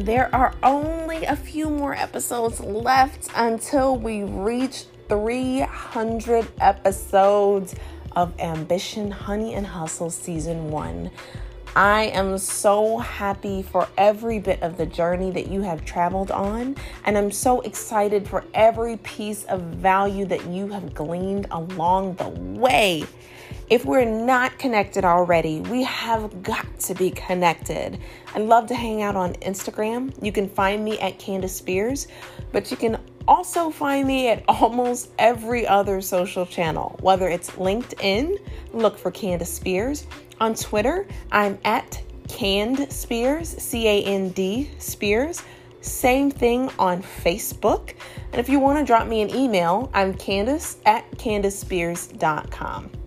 there are only a few more episodes left until we reach 300 episodes of Ambition, Honey, and Hustle Season 1. I am so happy for every bit of the journey that you have traveled on, and I'm so excited for every piece of value that you have gleaned along the way. If we're not connected already, we have got to be connected. I love to hang out on Instagram. You can find me at Candace Spears, but you can also find me at almost every other social channel, whether it's LinkedIn, look for Candace Spears. On Twitter, I'm at Canned Spears, C A N D Spears. Same thing on Facebook. And if you want to drop me an email, I'm Candace at CandaceSpears.com.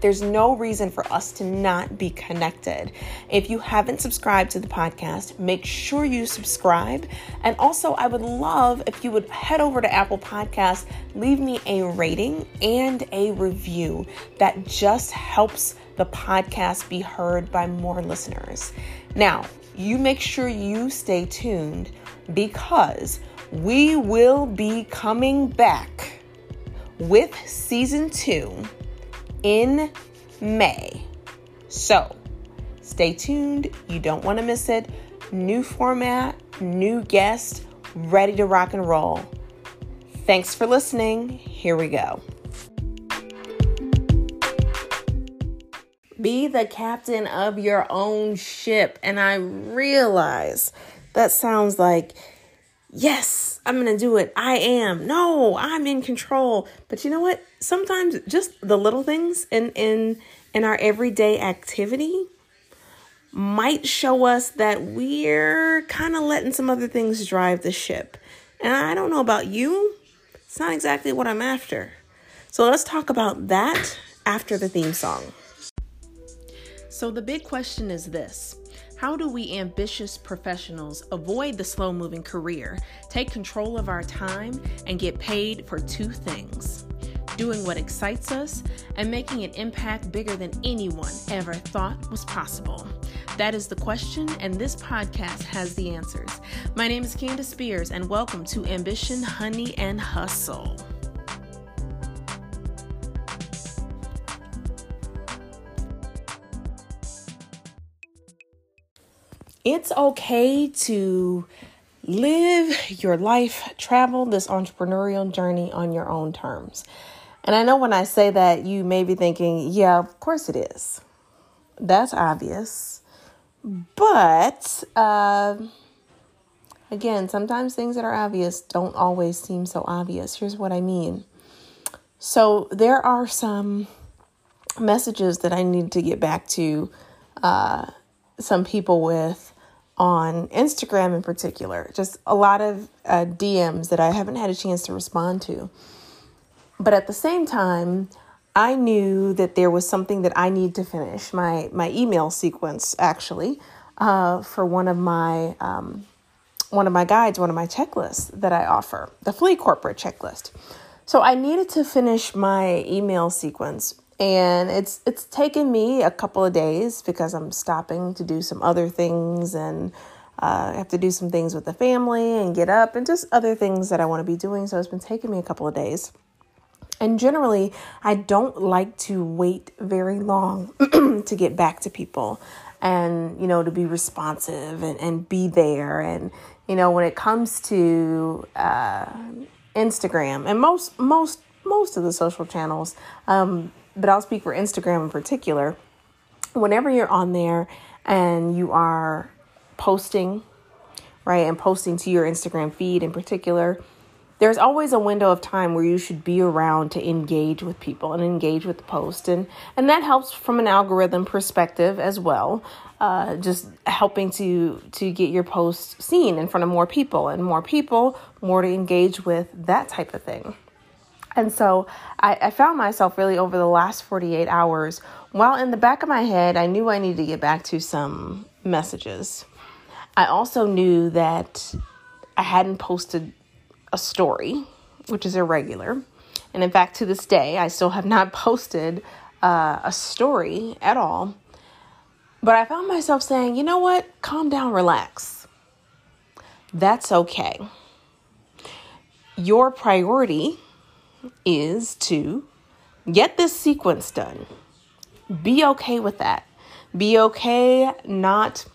There's no reason for us to not be connected. If you haven't subscribed to the podcast, make sure you subscribe. And also, I would love if you would head over to Apple Podcasts, leave me a rating and a review. That just helps the podcast be heard by more listeners. Now, you make sure you stay tuned because we will be coming back with season two in May. So stay tuned. You don't want to miss it. New format, new guest, ready to rock and roll. Thanks for listening. Here we go. Be the captain of your own ship. And I realize that sounds like, yes, I'm going to do it. I am. No, I'm in control. But you know what? Sometimes just the little things in in in our everyday activity might show us that we're kind of letting some other things drive the ship. And I don't know about you. It's not exactly what I'm after. So let's talk about that after the theme song. So the big question is this how do we ambitious professionals avoid the slow moving career, take control of our time, and get paid for two things? Doing what excites us and making an impact bigger than anyone ever thought was possible. That is the question, and this podcast has the answers. My name is Candace Spears, and welcome to Ambition, Honey, and Hustle. It's okay to live your life, travel this entrepreneurial journey on your own terms. And I know when I say that, you may be thinking, yeah, of course it is. That's obvious. But uh, again, sometimes things that are obvious don't always seem so obvious. Here's what I mean. So there are some messages that I need to get back to uh, some people with on Instagram in particular. Just a lot of uh, DMs that I haven't had a chance to respond to. But at the same time, I knew that there was something that I need to finish my my email sequence actually uh, for one of my um, one of my guides, one of my checklists that I offer, the Flee Corporate checklist. So I needed to finish my email sequence and it's it's taken me a couple of days because I'm stopping to do some other things and uh, I have to do some things with the family and get up and just other things that I want to be doing. So it's been taking me a couple of days. And generally, I don't like to wait very long to get back to people and, you know, to be responsive and, and be there. And, you know, when it comes to uh, Instagram and most, most, most of the social channels, um, but I'll speak for Instagram in particular. Whenever you're on there and you are posting, right, and posting to your Instagram feed in particular, there's always a window of time where you should be around to engage with people and engage with the post and and that helps from an algorithm perspective as well uh, just helping to to get your post seen in front of more people and more people more to engage with that type of thing and so I, I, found myself really over the last 48 hours, while in the back of my head, I knew I needed to get back to some messages. I also knew that I hadn't posted a story, which is irregular. And in fact, to this day, I still have not posted uh, a story at all. But I found myself saying, you know what? Calm down, relax. That's okay. Your priority is to get this sequence done. Be okay with that. Be okay not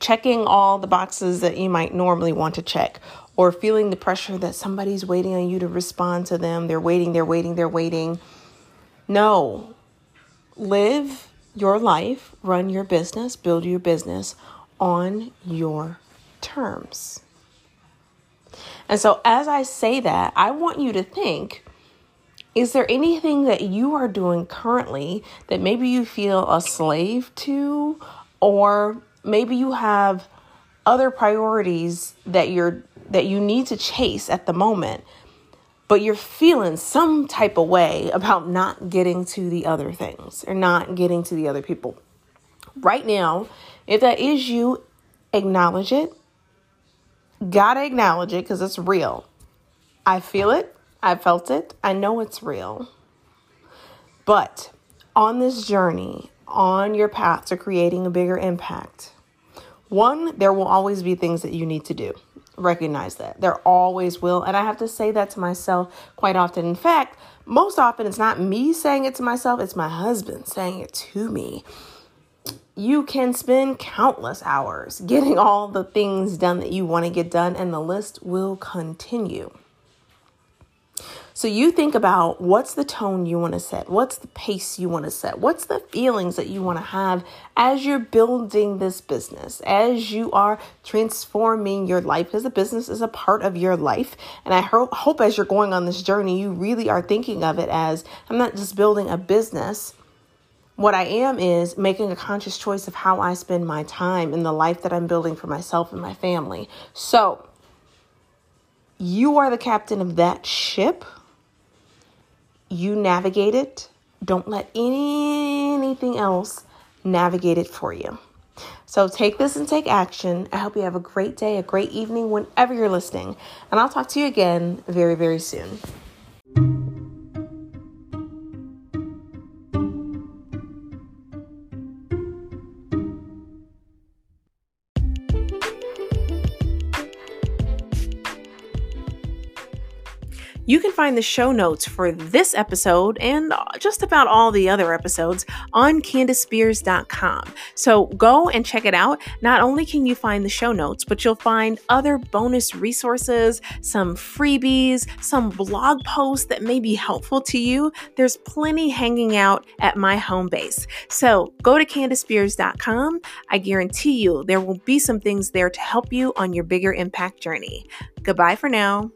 checking all the boxes that you might normally want to check or feeling the pressure that somebody's waiting on you to respond to them. They're waiting, they're waiting, they're waiting. No. Live your life, run your business, build your business on your terms. And so, as I say that, I want you to think is there anything that you are doing currently that maybe you feel a slave to, or maybe you have other priorities that you're that you need to chase at the moment but you're feeling some type of way about not getting to the other things or not getting to the other people? Right now if that is you acknowledge it gotta acknowledge it because it's real i feel it i felt it i know it's real but on this journey on your path to creating a bigger impact one, there will always be things that you need to do. Recognize that. There always will. And I have to say that to myself quite often. In fact, most often it's not me saying it to myself, it's my husband saying it to me. You can spend countless hours getting all the things done that you want to get done, and the list will continue. So you think about what's the tone you want to set, what's the pace you want to set, what's the feelings that you want to have as you're building this business, as you are transforming your life, because the business is a part of your life. And I ho- hope as you're going on this journey, you really are thinking of it as I'm not just building a business. What I am is making a conscious choice of how I spend my time in the life that I'm building for myself and my family. So, you are the captain of that ship you navigate it. Don't let anything else navigate it for you. So take this and take action. I hope you have a great day, a great evening whenever you're listening. And I'll talk to you again very, very soon. You can find the show notes for this episode and uh, just about all the other episodes on CandaceSpears.com. So go and check it out. Not only can you find the show notes, but you'll find other bonus resources, some freebies, some blog posts that may be helpful to you. There's plenty hanging out at my home base. So go to CandaceSpears.com. I guarantee you there will be some things there to help you on your bigger impact journey. Goodbye for now.